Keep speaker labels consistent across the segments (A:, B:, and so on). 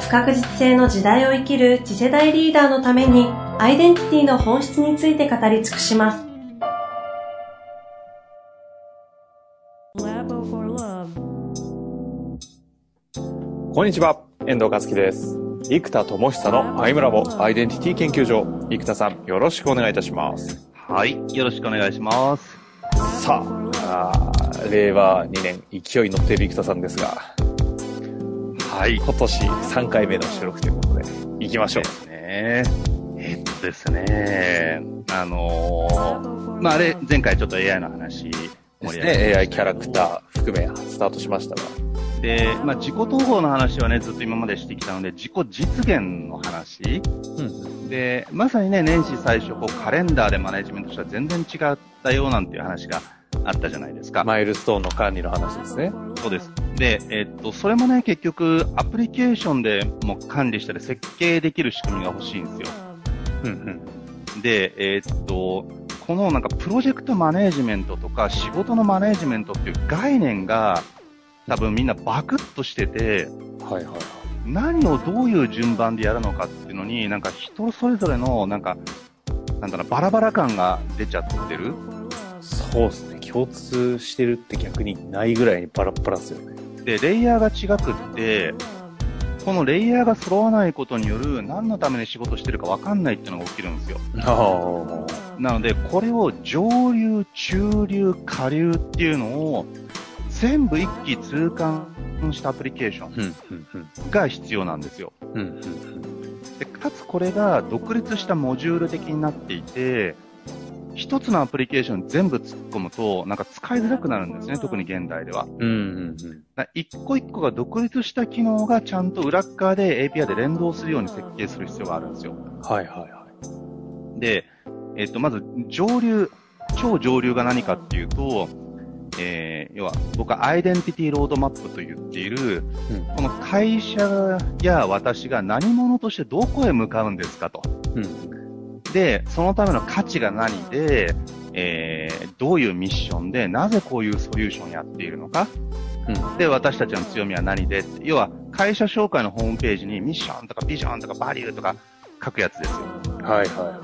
A: 不確実性の時代を生きる次世代リーダーのためにアイデンティティの本質について語り尽くします.
B: こんにちは、遠藤和樹です。生田智久のアイムラボアイデンティティ研究所。生田さん、よろしくお願いいたします。
C: はい。よろしくお願いします。
B: さあ、あー令和2年、勢いに乗っている生田さんですが、
C: はい。
B: 今年3回目の収録ということで、行きましょう
C: で。すね。えっとですね。あのー、まあ、あれ、前回ちょっと AI の話
B: です
C: 盛り上げました
B: ね、AI キャラクター含めスタートしましたが。
C: で、まあ、自己統合の話はね、ずっと今までしてきたので、自己実現の話。
B: うん。
C: で、まさにね、年始最初、こう、カレンダーでマネジメントしたら全然違ったよなんていう話があったじゃないですか。
B: マイルストーンの管理の話ですね。
C: そうです。で、えっと、それもね、結局、アプリケーションでも管理したり設計できる仕組みが欲しいんですよ。
B: うんうん。
C: で、えーっと、このなんかプロジェクトマネージメントとか仕事のマネージメントっていう概念が多分みんなバクッとしてて、
B: はいはいはい。
C: 何をどういう順番でやるのかっていうのになんか人それぞれのなんか、なんだろう、バラバラ感が出ちゃってる。
B: そうですね。共通してるって逆にないぐらいにバラッバラですよね。
C: で、レイヤーが違くって、このレイヤーが揃わないことによる何のために仕事してるか分かんないっていうのが起きるんですよ。なので、これを上流、中流、下流っていうのを全部一気通貫したアプリケーショ。ンが必要なんですよ。でかつこれが独立したモジュール的になっていて、一つのアプリケーション全部突っ込むと、なんか使いづらくなるんですね、特に現代では。
B: うん。うん、うん。
C: 一個一個が独立した機能がちゃんと裏っ側で API で連動するように設計する必要があるんですよ。
B: はい、はい、はい。
C: で、えっと、まず、上流、超上流が何かっていうと、えー、要は、僕はアイデンティティロードマップと言っている、
B: うん
C: この会社や私が何者としてどこへ向かうんですかと。
B: うん。
C: で、そのための価値が何で、えー、どういうミッションで、なぜこういうソリューションをやっているのか。
B: うん。
C: で、私たちの強みは何で、要は、会社紹介のホームページにミッションとかビジョンとかバリューとか書くやつですよ。
B: はい、はい、は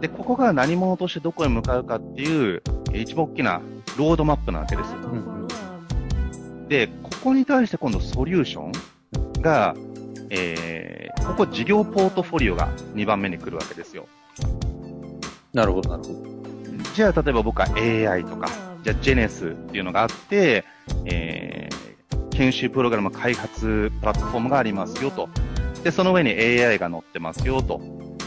C: で、ここが何者としてどこへ向かうかっていう、えー一番大きなロードマップなわけです。
B: い。うん。
C: で、ここに対して今度ソリューションが、えー、ここ事業ポートフォリオが2番目に来るわけですよ。
B: なるほど、なるほど。
C: じゃあ、例えば僕は AI とか、じゃあ Genes っていうのがあって、えー、研修プログラム開発プラットフォームがありますよと。で、その上に AI が載ってますよと。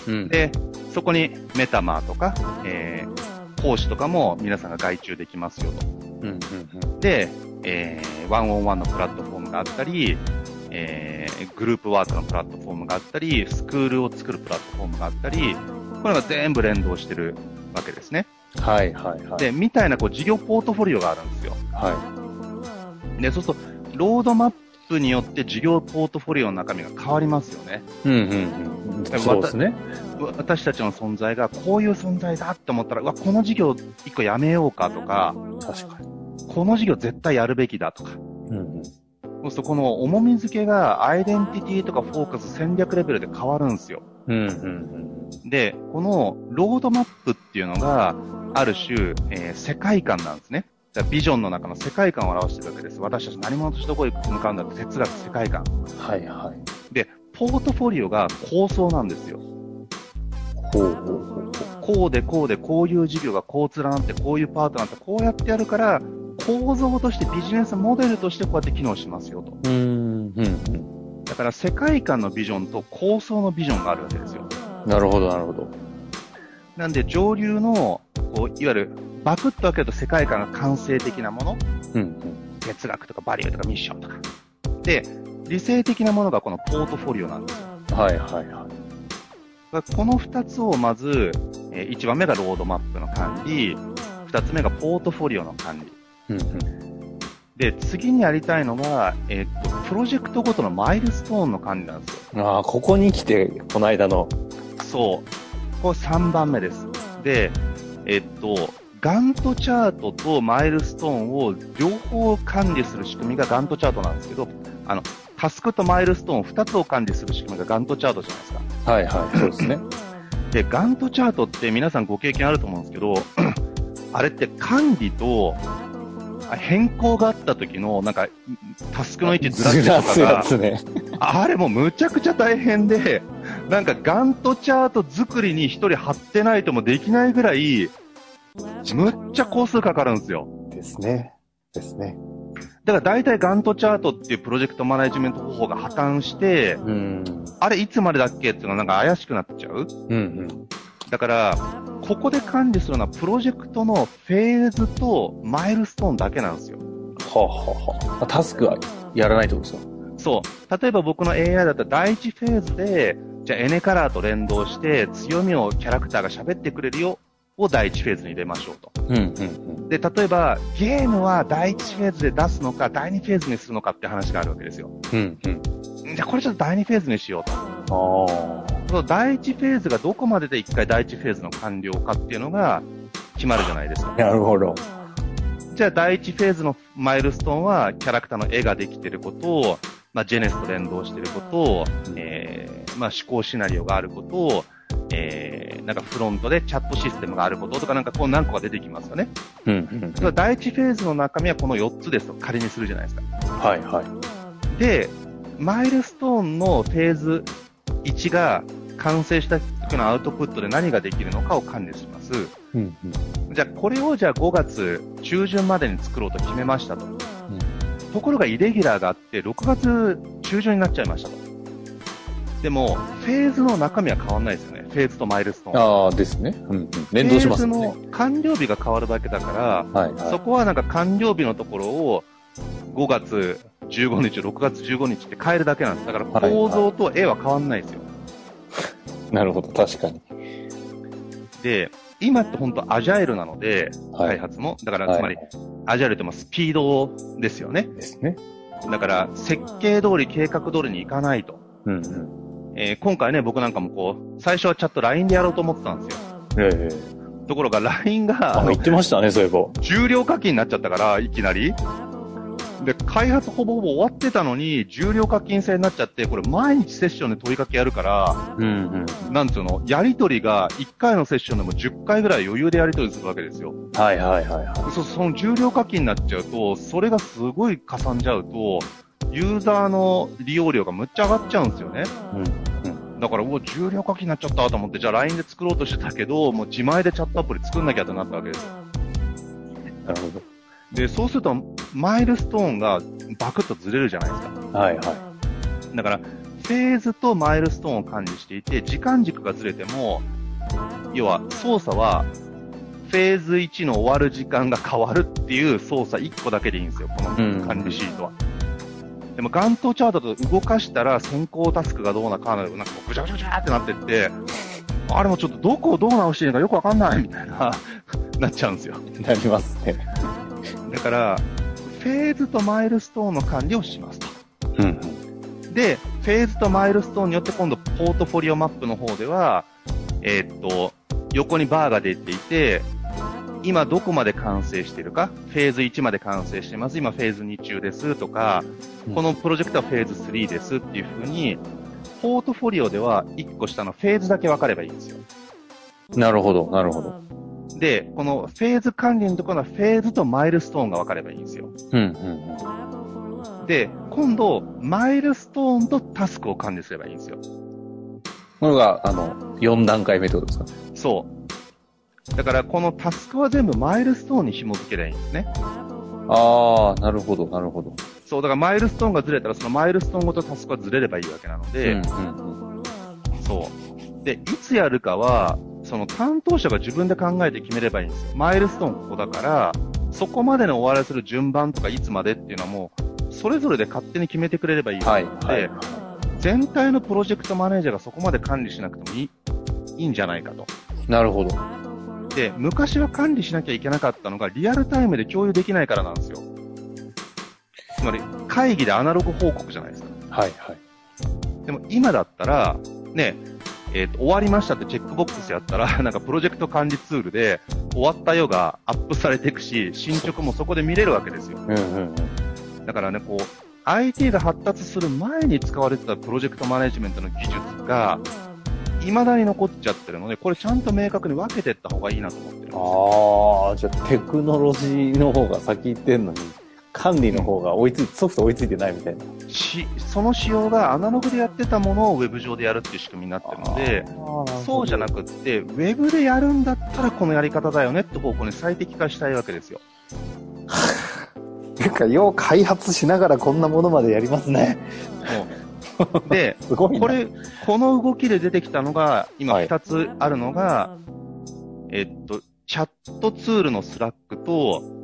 B: うん。
C: で、そこにメタマーとか、えー、講師とかも皆さんが外注できますよと。
B: うん、うん、
C: で、えー、ワンオンワンのプラットフォームがあったり、えー、グループワークのプラットフォームがあったり、スクールを作るプラットフォームがあったり、これが全部連動してるわけですね。
B: うん。はい、はい、はい。
C: で、みたいなこう事業ポートフォリオがあるんですよ。
B: は
C: で、そうすると、ロードマップによって事業ポートフォリオの中身が変わりますよね。
B: い。うん、うん、うん。
C: で
B: そうですね。
C: わ私たちの存在がこういう存在だって思ったら、うわ、この事業一個やめようかとか、
B: 確かに。
C: この事業絶対やるべきだとか。
B: うん、うん。
C: そうするとこの重み付けがアイデンティティとかフォーカス戦略レベルで変わるんですよ。
B: うん、うん、
C: で、このロードマップっていうのが、ある種、えー世界観なんですね。ビジョンの中の世界観を表してるわけです。私たち何者としてどこへ向かうんだって哲学、世界観。
B: うん。はい、はい。
C: で、ポートフォリオが構想なんですよ。
B: ほう、ほう、ほう。
C: こうでこうでこういう事業がこう連なってこういうパートナーってこうやってやるから構造としてビジネスモデルとしてこうやって機能しますよと。
B: うん、うん、うん。
C: だから世界観のビジョンと構想のビジョンがあるわけですよ。
B: なるほど、なるほど。
C: なんで上流の、こう、いわゆるバクッと開けると世界観が完成的なもの、
B: うん、
C: 哲学とかバリューとかミッションとか。で、理性的なものがこのポートフォリオなんですよ。
B: はいはいはい。
C: この二つをまず、えー、一番目がロードマップの管理、二つ目がポートフォリオの管理。
B: うんうん。
C: で、次にやりたいのが、えーっと、プロジェクトごとのマイルストーンの管理なんですよ。
B: ああ、ここに来て、この間の。
C: そう。これ3番目です。で、えっと、ガントチャートとマイルストーンを両方管理する仕組みがガントチャートなんですけど、あの、タスクとマイルストーン2つを管理する仕組みがガントチャートじゃないですか。
B: はいはい、そうですね。
C: で、ガントチャートって皆さんご経験あると思うんですけど、あれって管理とあ変更があった時の、なんか、タスクの位置ずらすとかが
B: や、つね。
C: あれもうむちゃくちゃ大変で、なんかガントチャート作りに一人貼ってないともできないぐらい、むっちゃ工数かかるんですよ。
B: ですね。ですね。
C: だから大体ガントチャートっていうプロジェクトマネジメント方法が破綻して、
B: うん。
C: あれいつまでだっけっていうのがなんか怪しくなっちゃう。
B: うんうん。
C: だから、ここで管理するのはプロジェクトのフェーズとマイルストーンだけなんですよ。
B: はあ、はあはあ、タスクはやらないってことですか？
C: そう。例えば僕の AI だったら第一フェーズで、じゃあエネカラーと連動して強みをキャラクターが喋ってくれるよを第一フェーズに入れましょうと。
B: うんうん
C: で、例えばゲームは第一フェーズで出すのか第二フェーズにするのかって話があるわけですよ。
B: うん。うんうん。
C: じゃあこれちょっと第二フェーズにしようと。その第一フェーズがどこまでで一回第一フェーズの完了かっていうのが決まるじゃないですか。
B: なるほど。
C: じゃあ第一フェーズのマイルストーンはキャラクターの絵ができてることを、まあ、ジェネスと連動してることを、えー、まあ、思考シナリオがあることを、えー、なんかフロントでチャットシステムがあることとかなんかこう何個か出てきますよね。
B: うんうん。
C: 第一フェーズの中身はこの4つですと仮にするじゃないですか。
B: はいはい。
C: で、マイルストーンのフェーズ1が完成した時のアウトプットで何ができるのかを管理します。
B: うんうん。
C: じゃあこれをじゃあ5月中旬までに作ろうと決めましたと。ところがイレギュラーがあって6月中旬になっちゃいましたと。でも、フェーズの中身は変わんないですよね。フェーズとマイルストーン。
B: ああ、ですね。うんうん。連動しますね。
C: フェーズの完了日が変わるだけだから、
B: はいはい。
C: そこはなんか完了日のところを5月15日、6月15日って変えるだけなんです。だから
B: はい
C: 構造と絵は変わんないですよ。
B: なるほど、確かに。
C: で、今って本当アジャイルなので、
B: はい。
C: 開発も。だから
B: はい
C: つまり、アジャイルってもスピードですよね。
B: ですね。
C: だから、設計通り、計画通りにいかないと。
B: うんうん。
C: えー今回ね、僕なんかもこう、最初はチャット LINE でやろうと思ってたんですよ。
B: ええ
C: ところが LINE が、
B: あ、
C: あの
B: 言ってましたね、そういえば。
C: 重量課金になっちゃったから、いきなり。で、開発ほぼほぼ終わってたのに、重量課金制になっちゃって、これ毎日セッションで問いかけやるから、
B: うんうん。
C: なんつうの、やりとりが1回のセッションでも10回ぐらい余裕でやりとりするわけですよ。
B: はいはいはいは
C: そその重量課金になっちゃうと、それがすごいかさんじゃうと、ユーザーの利用料がむっちゃ上がっちゃうんですよね。
B: い。うんうん。
C: だから、うわ、重量課金になっちゃったと思って、じゃあ LINE で作ろうとしてたけど、もう自前でチャットアプリ作んなきゃってなったわけですよ。
B: なるほ
C: で、そうすると、マイルストーンがバクッとずれるじゃないですか。
B: ど。はいはい。
C: だから、フェーズとマイルストーンを管理していて、時間軸がずれても、要は操作は、フェーズ1の終わる時間が変わるっていう操作1個だけでいいんですよ、この管理シートは。でも、ガントチャートと動かしたら先行タスクがどうなかな、なんかぐちゃぐちゃぐちゃってなってって、あれもちょっとどこをどう直していいのかよくわかんないみたいな、なっちゃうんですよ。
B: なりますね。
C: だから、フェーズとマイルストーンの管理をしますと。
B: うんうん。
C: で、フェーズとマイルストーンによって今度ポートフォリオマップの方では、えーっと、横にバーが出ていて、今どこまで完成しているか、フェーズ1まで完成してます、今フェーズ2中ですとか、
B: うん
C: このプロジェクトはフェーズ3ですっていう風に、ポートフォリオでは1個下のフェーズだけ分かればいいんですよ。
B: なるほど、なるほど。
C: で、このフェーズ管理のところのフェーズとマイルストーンが分かればいいんですよ。
B: うんうん
C: で、今度、マイルストーンとタスクを管理すればいいんですよ。
B: これが、あの、4段階目ってことですか？
C: そう。だから、このタスクは全部マイルストーンに紐付ければいいんですね。
B: ああ、なるほど、なるほど。
C: そう、だからマイルストーンがずれたら、そのマイルストーンごとタスクはずれればいいわけなので、
B: うんうんうん。
C: そう。で、いつやるかは、その担当者が自分で考えて決めればいいんですよ。マイルストーンここだから、そこまでの終わらせる順番とかいつまでっていうのはもう、それぞれで勝手に決めてくれればいいので、
B: はい。はい。
C: 全体のプロジェクトマネージャーがそこまで管理しなくてもいいいいんじゃないかと。
B: なるほど。
C: で、昔は管理しなきゃいけなかったのが、リアルタイムで共有できないからなんですよ。つまり、会議でアナログ報告じゃないですか。
B: はい。はい。
C: でも今だったら、ね、えっ、と、終わりましたってチェックボックスやったら、なんかプロジェクト管理ツールで、終わったよがアップされていくし、進捗もそこで見れるわけですよ。
B: うんうんうん。
C: だからね、こう、IT が発達する前に使われてたプロジェクトマネジメントの技術が、未だに残っちゃってるので、これちゃんと明確に分けていった方がいいなと思ってるんですよ。
B: ああ、じゃあテクノロジーの方が先行ってんのに、管理の方が追いついて、ソフト追いついてないみたいな。
C: し、その仕様がアナログでやってたものをウェブ上でやるっていう仕組みになってるので、そうじゃなくって、ウェブでやるんだったらこのやり方だよねって方向に最適化したいわけですよ。
B: なんか、よう開発しながらこんなものまでやりますね。
C: で。これ、この動きで出てきたのが、今
B: はい
C: 二つあるのが、えっと、チャットツールの Slack と、
B: ん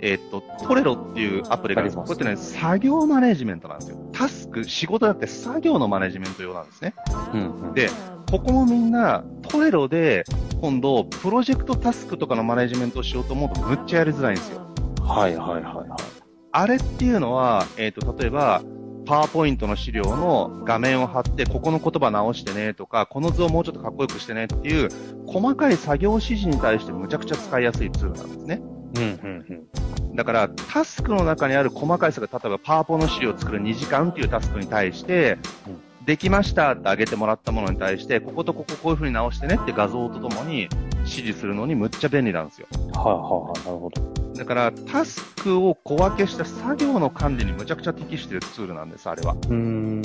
C: えっと、 Trello っていうアプリがあ
B: ります
C: これってね、作業マネジメントなんですよ。タスク、仕事じゃなくて作業のマネジメント用なんですね。
B: うんうん。
C: で、ここもみんな、 Trello で、今度、プロジェクトタスクとかのマネジメントをしようと思うとむっちゃやりづらいんですよ。
B: はいはいはいはい。
C: あれっていうのは、えっ、と、例えば、パワーポイントの資料の画面を貼って、ここの言葉直してねとか、この図をもうちょっとかっこよくしてねっていう、細かい作業指示に対してむちゃくちゃ使いやすいツールなんですね。
B: うんうんうん。
C: だから、タスクの中にある細かい作業、例えばパワポの資料を作る2時間っていうタスクに対して、できましたってあげてもらったものに対して、こことこここういう風に直してねって画像とともに指示するのにむっちゃ便利なんですよ。
B: はいはいはい。なるほど。
C: だから、タスクを小分けした作業の管理にむちゃくちゃ適してるツールなんです、あれは。
B: うーん。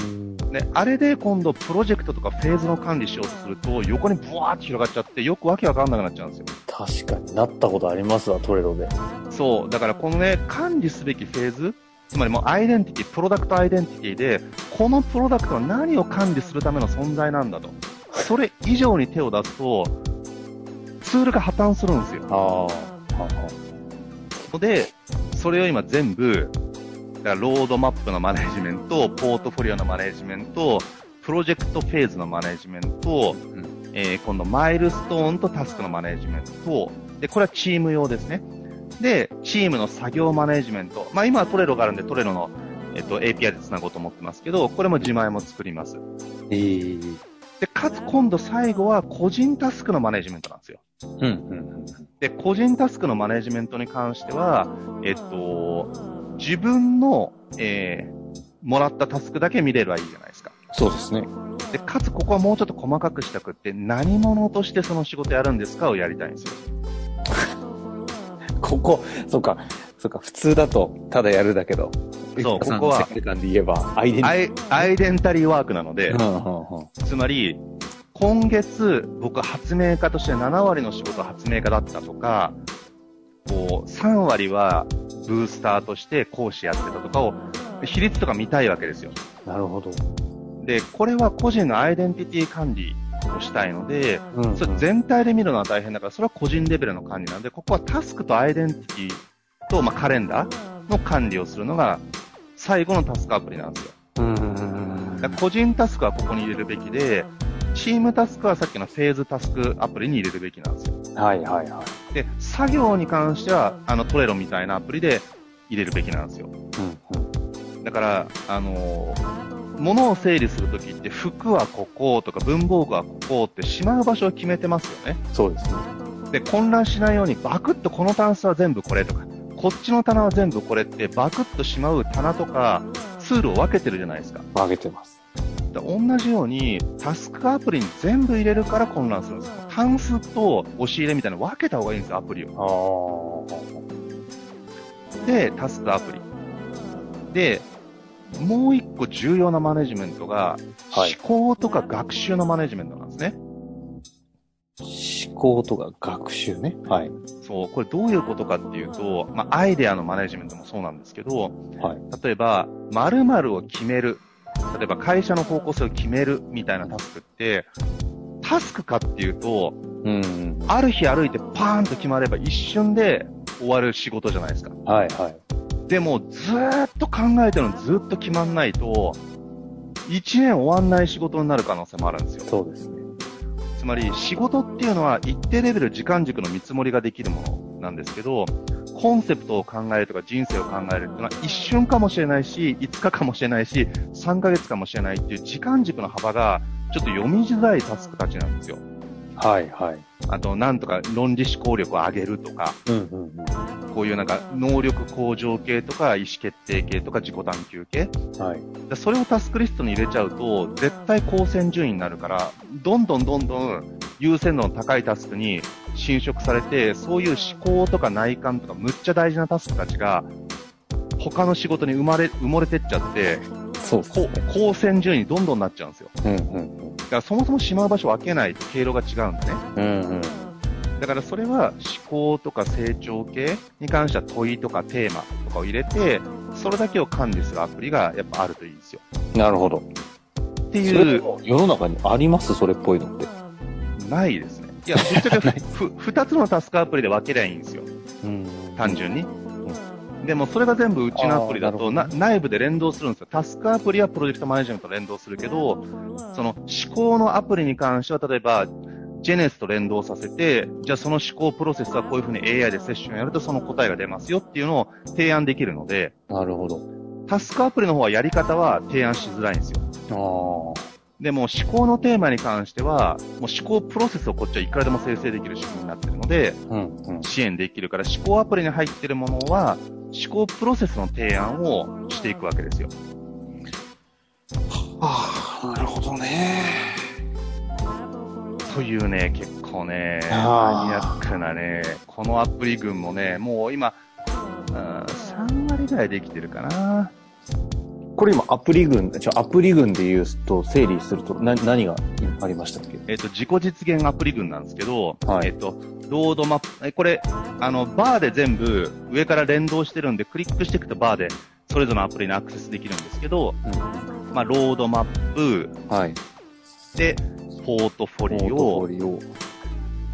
C: ね、あれで今度プロジェクトとかフェーズの管理しようとすると、横にブワーって広がっちゃって、よくわけわかんなくなっちゃうんですよ。
B: 確かになったことありますわ、 Trello で。
C: そう。だからこのね、管理すべきフェーズ、つまりもうアイデンティティ、プロダクトアイデンティティで、このプロダクトは何を管理するための存在なんだと。それ以上に手を出すと、ツールが破綻するんですよ。ので、それを今全部、だからロードマップのマネジメント、ポートフォリオのマネジメント、プロジェクトフェーズのマネジメント、えー今度マイルストーンとタスクのマネジメント、で、これはチーム用ですね。で、チームの作業マネジメント。まあ今はトレロがあるんで、トレロの、えっと、API で繋ごうと思ってますけど、これも自前も作ります。
B: えー。
C: で、かつ今度最後は個人タスクのマネジメントなんですよ。
B: うんうん
C: で、個人タスクのマネジメントに関しては、えっと、自分の、えーもらったタスクだけ見れればいいじゃないですか。
B: そうですね。
C: で、かつここはもうちょっと細かくしたくって、何者としてその仕事やるんですかをやりたいんですよ。
B: ここ、そうか、そうか、普通だと、ただやるだけど。
C: そうここは
B: 世界観で言えば、アイデンティ
C: アイアイデンタリーワークなので、
B: うんうんうん
C: つまり、今月、僕は発明家として7割の仕事は発明家だったとか、こう、3割はブースターとして講師やってたとかを、比率とか見たいわけですよ。
B: なるほど。
C: で、これは個人のアイデンティティ管理をしたいので、
B: うん
C: それ全体で見るのは大変だから、それは個人レベルの管理なので、ここはタスクとアイデンティティと、まあ、カレンダーの管理をするのが最後のタスクアプリなんですよ。
B: うんうんうん
C: だから個人タスクはここに入れるべきで、チームタスクはさっきのフェーズタスクアプリに入れるべきなんですよ。
B: はいはいはい。
C: で、作業に関しては、あのトレロみたいなアプリで入れるべきなんですよ。
B: うんうん
C: だから、あのー物を整理するときって服はこことか文房具はここってしまう場所を決めてますよね。
B: そうですね。
C: で、混乱しないようにバクッとこのタンスは全部これとか、こっちの棚は全部これってバクッとしまう棚とかツールを分けてるじゃないですか。
B: 分けてます。
C: だ同じようにタスクアプリに全部入れるから混乱するんですよ。タンスと押し入れみたいなの分けた方がいいんですよ、アプリを。で、タスクアプリ。で、もう一個重要なマネジメントが、
B: はい
C: 思考とか学習のマネジメントなんですね。
B: 思考とか学習ね。はい。
C: そう、これどういうことかっていうと、まあ、アイデアのマネジメントもそうなんですけど、
B: はい。
C: 例えば、〇〇を決める。例えば会社の方向性を決めるみたいなタスクって、タスクかっていうと、
B: うんうん。
C: ある日歩いてパーンと決まれば一瞬で終わる仕事じゃないですか。
B: はいはい。
C: でも、ずーっと考えてるのずっと決まんないと、1年終わんない仕事になる可能性もあるんですよ。
B: そうですね。
C: つまり、仕事っていうのは一定レベル時間軸の見積もりができるものなんですけど、コンセプトを考えるとか人生を考えるっていうのは一瞬かもしれないし、5日かもしれないし、3ヶ月かもしれないっていう時間軸の幅がちょっと読みづらいタスクたちなんですよ。
B: はいはい。
C: あと、なんとか論理思考力を上げるとか、
B: うんうんうん。
C: こういうなんか能力向上系とか意思決定系とか自己探求系。
B: はい。
C: でそれをタスクリストに入れちゃうと、絶対高専順位になるから、どんどんどんどん優先度の高いタスクに侵食されて、そういう思考とか内観とかむっちゃ大事なタスクたちが、他の仕事に生まれ、埋もれてっちゃって、
B: そうです
C: こ高専順位にどんどんなっちゃうんですよ。
B: うんうん
C: だからそもそもしまう場所を分けないと経路が違うんでね。
B: うん。うんうん。
C: だからそれは思考とか成長系に関しては問いとかテーマとかを入れて、それだけを管理するアプリがやっぱあるといいんですよ。
B: なるほど。
C: っていう、
B: も世の中にあります？それっぽいのって。
C: ないですね。いや、ぶっちゃけふ、二つのタスクアプリで分けりゃいいんですよ。
B: うん
C: 単純に。でもそれが全部うちのアプリだと内部で連動するんですよ。タスクアプリはプロジェクトマネジメントと連動するけど、その思考のアプリに関しては例えば、ジェネスと連動させて、じゃあその思考プロセスはこういうふうに AI でセッションやるとその答えが出ますよっていうのを提案できるので、
B: なるほど。
C: タスクアプリの方はやり方は提案しづらいんですよ。
B: あ
C: でも思考のテーマに関しては、もう思考プロセスをこっちはいくらでも生成できる仕組みになってるので、
B: あ。うんうん。
C: 支援できるから思考アプリに入ってるものは、思考プロセスの提案をしていくわけですよ。
B: ああ、なるほどね。
C: というね、結構ね、マニアックなね、このアプリ群もね、もう今、うん3割ぐらいできてるかな。
B: これ今アプリ群、アプリ群で言うと整理するとな何がありましたっけ？
C: えっ、と、自己実現アプリ群なんですけど、
B: はい
C: えっ、と、ロードマップ、えこれ、あの、バーで全部上から連動してるんで、クリックしていくとバーでそれぞれのアプリにアクセスできるんですけど、まあ、ロードマップ、
B: はい。
C: で、ポートフォリオ
B: リオ。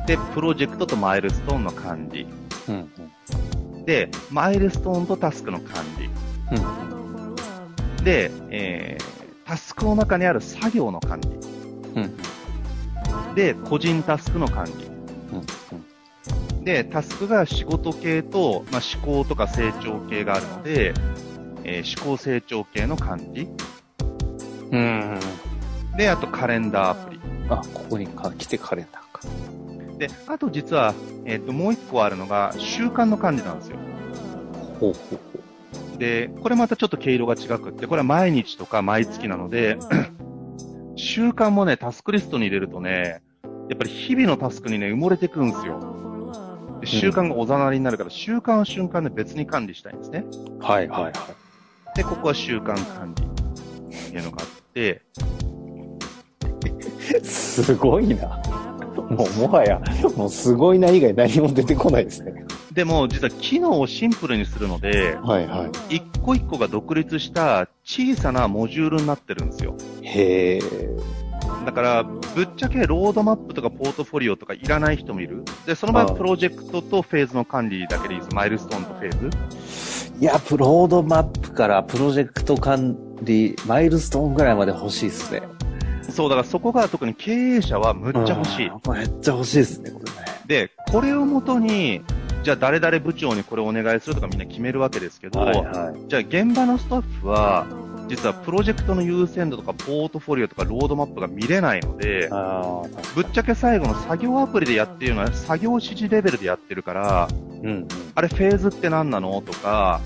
C: で、プロジェクトとマイルストーンの管理。
B: うん
C: で、マイルストーンとタスクの管理。
B: うん。
C: で、えー、タスクの中にある作業の管理。
B: うん。
C: で、個人タスクの管理。
B: うん。
C: で、タスクが仕事系と、まあ、思考とか成長系があるので、えー思考成長系の管理。
B: うん。
C: で、あとカレンダーアプリ。
B: あ、ここにか来てカレンダーか。
C: で、あと実は、えっ、と、もう一個あるのが習慣の管理なんですよ。
B: ほうほうほ
C: で、これまたちょっと毛色が違くって、これは毎日とか毎月なので、習慣もね、タスクリストに入れるとね、やっぱり日々のタスクにね、埋もれてくんですよ。で習慣がおざなりになるから、習慣は瞬間で別に管理したいんですね。
B: う。はいはいはい。
C: で、ここは習慣管理っていうのがあって、
B: すごいな。もうもはや、もうすごいな以外何も出てこないですね。
C: でも実は機能をシンプルにするので、
B: はいはい。
C: 一個一個が独立した小さなモジュールになってるんですよ。
B: へえ。
C: だから、ぶっちゃけロードマップとかポートフォリオとかいらない人もいる。で、その場合プロジェクトとフェーズの管理だけでいいです。マイルストーンとフェーズ。
B: いや、プロードマップからプロジェクト管理、マイルストーンぐらいまで欲しいですね。
C: そう、だからそこが特に経営者はむっちゃ欲しい。
B: うんめっちゃ欲しいですね、これね。
C: で、これをもとに、じゃあ誰々部長にこれをお願いするとかみんな決めるわけですけど、
B: はいはい。
C: じゃあ現場のスタッフは、実はプロジェクトの優先度とかポートフォリオとかロードマップが見れないので、ぶっちゃけ最後の作業アプリでやっているのは作業指示レベルでやってるから、
B: うん。
C: あれフェーズって何なのとか、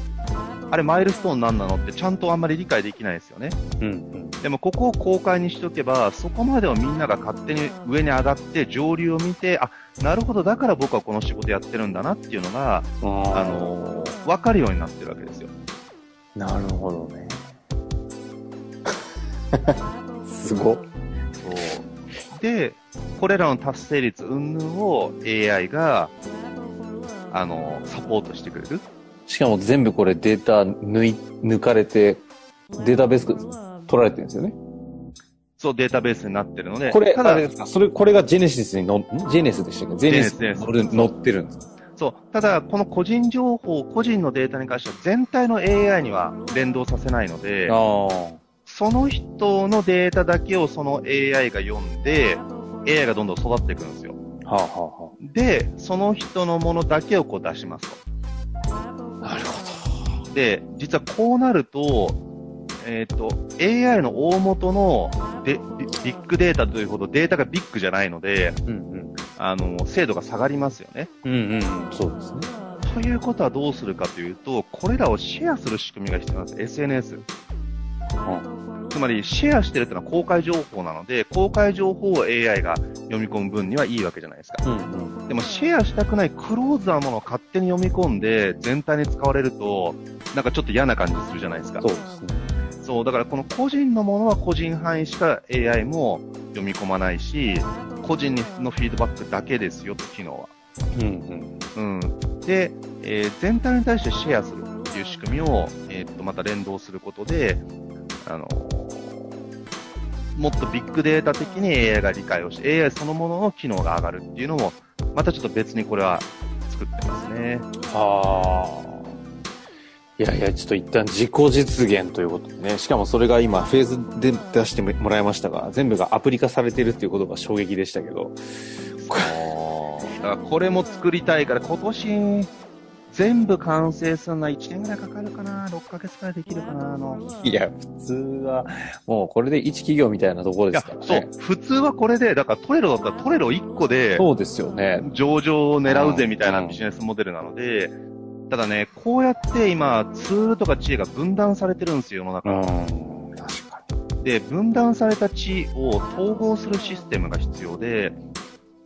C: あれマイルストーン何なのってちゃんとあんまり理解できないですよね。
B: うん。うん。
C: でもここを公開にしておけば、そこまでをみんなが勝手に上に上がって上流を見て、あ、なるほど、だから僕はこの仕事やってるんだなっていうのが、あ
B: あ
C: のーわかるようになってるわけですよ。
B: なるほどね。すごっ。
C: そう。で、これらの達成率云々を AI が、あのーサポートしてくれる。
B: しかも全部これデータ抜い、抜かれて、データベース取られてるんですよね。
C: そう、データベースになってるので、
B: これ、
C: ただ
B: あれですか？それ、これがジェネシスにの、んジェネスでしたっけ？ジェネス
C: ジェネス
B: に乗ってるんですか？
C: そう。ただ、この個人情報、個人のデータに関しては全体の AI には連動させないので。その人のデータだけをその AI が読んで、AI がどんどん育っていくんですよ。
B: はあ、はあは
C: で、その人のものだけをこう出しますと。
B: あ、なるほ
C: で、実はこうなると、えっ、と、AI の大元のでビビッグデータというほどデータがビッグじゃないので、
B: ど。うんうん。
C: あの、精度が下がりますよね。
B: うんうん。そうですね。
C: ということはどうするかというと、これらをシェアする仕組みが必要なんです。SNS。つまり、シェアしてるってのは公開情報なので、公開情報を AI が読み込む分にはいいわけじゃないですか。
B: うんうん。
C: でも、シェアしたくないクローズなものを勝手に読み込んで、全体に使われると、なんかちょっと嫌な感じするじゃないですか。
B: そうですね。
C: そう、だからこの個人のものは個人範囲しか AI も読み込まないし、個人のフィードバックだけですよ、機能は。
B: うんうん。
C: うん。で、えー全体に対してシェアするっていう仕組みを、えーっと、また連動することで、あのーもっとビッグデータ的に AI が理解をして、AI そのものの機能が上がるっていうのも、またちょっと別にこれは作ってますね。
B: はあ。いやいや、ちょっと一旦自己実現ということでね。しかもそれが今フェーズで出してもらいましたが、全部がアプリ化されてるっていうことが衝撃でしたけど。
C: だからこれも作りたいから、今年、全部完成するのは1年ぐらいかかるかな ?6 ヶ月くらいできるかなあの。
B: いや、普通は、もうこれで一企業みたいなところですから、ね。
C: そう、普通はこれで、だからトレロだったらトレロ1個で、
B: そうですよね。
C: 上場を狙うぜみたいなビジネスモデルなので、ただね、こうやって今、ツールとか知恵が分断されてるんですよ、世の中。
B: ん。確か
C: で、分断された知を統合するシステムが必要で、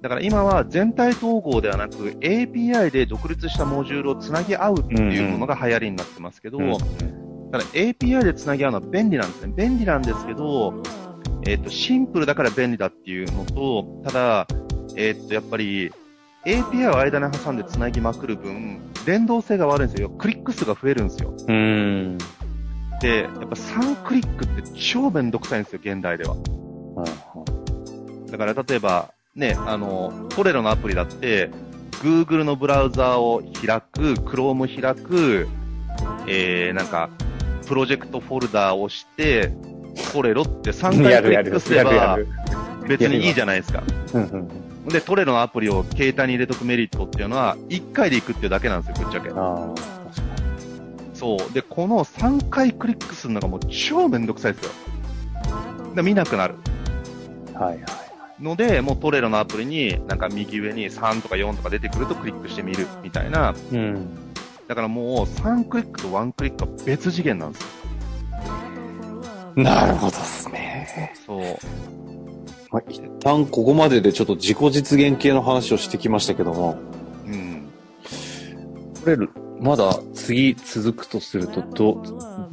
C: だから今は全体統合ではなく API で独立したモジュールをつなぎ合うっていうものが流行りになってますけど、
B: に。
C: ただ API でつなぎ合うのは便利なんですね。便利なんですけど、えっ、と、シンプルだから便利だっていうのと、ただ、えっ、と、やっぱり、API を間に挟んでつなぎまくる分、連動性が悪いんですよ。クリック数が増えるんですよ。
B: うん。
C: で、やっぱ3クリックって超めんどくさいんですよ、現代では。だから例えば、ね、あの、トレロのアプリだって、Google のブラウザーを開く、Chrome 開く、えー、なんか、プロジェクトフォルダーを押して、トレロって3回クリックすれば、別にいいじゃないですか。で、トレロのアプリを携帯に入れとくメリットっていうのは、1回で行くっていうだけなんですよ、ぶっちゃけ。そう。で、この3回クリックするのがもう超めんどくさいですよ。で見なくなる。
B: はいはい。
C: ので、もうトレロのアプリに、なんか右上に3とか4とか出てくるとクリックしてみるみたいな。
B: うん。
C: だからもう3クリックと1クリックは別次元なんですよ。
B: なるほどですね。
C: そう。
B: まあ、一旦ここまででちょっと自己実現系の話をしてきましたけども、
C: うん。
B: これ、まだ次続くとすると、ど、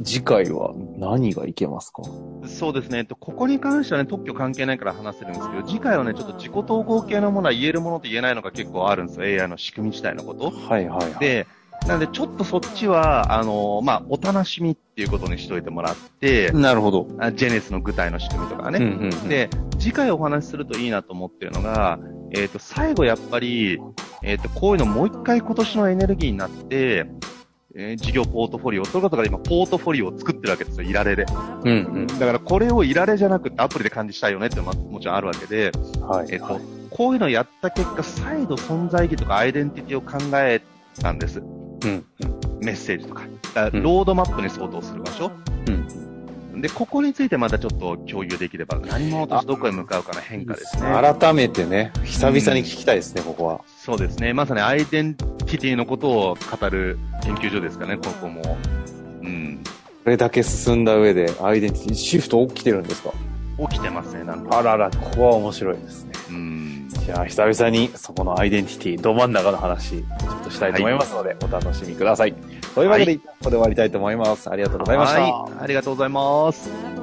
B: 次回は何がいけますか？
C: そうですね。えっと、ここに関してはね、特許関係ないから話せるんですけど、次回はね、ちょっと自己統合系のものは言えるものと言えないのが結構あるんですよ。AI の仕組み自体のこと。
B: はいはいはい。
C: で、なのでちょっとそっちは、あの、まあ、お楽しみっていうことにしといてもらって、
B: なるほど。
C: あジェネスの具体の仕組みとかね。
B: うんうんうん、
C: で、次回お話しするといいなと思ってるのが、えっ、と、最後やっぱり、えっ、と、こういうのもう一回今年のエネルギーになって、えー事業ポートフォリオ、そういうことから今、ポートフォリオを作ってるわけですよ、いられで。
B: うん
C: だからこれをいられじゃなくてアプリで管理したいよねってももちろんあるわけで、
B: うん。はい。
C: えっ、と、こういうのをやった結果、再度存在意義とかアイデンティティを考えたんです。
B: うん。
C: メッセージとか。
B: うん
C: ロードマップに相当する場所。
B: うん。
C: で、ここについてまたちょっと共有できれば、何者としてどこへ向かうかの変化ですね。
B: 改めてね、久々に聞きたいですね、ここは。
C: そうですね。まさにアイデンティティのことを語る研究所ですかね、ここも。うん。
B: これだけ進んだ上で、アイデンティティシフト起きてるんですか？
C: 起きてますね、なんか。
B: あらら、ここは面白いですね。
C: うん。
B: じゃあ、久々にそこのアイデンティティ、ど真ん中の話、ちょっとしたいと思いますので、お楽しみください。というわけで、
C: はい
B: ここで終わりたいと思います。ありがとうございました。
C: はい。ありがとうございます。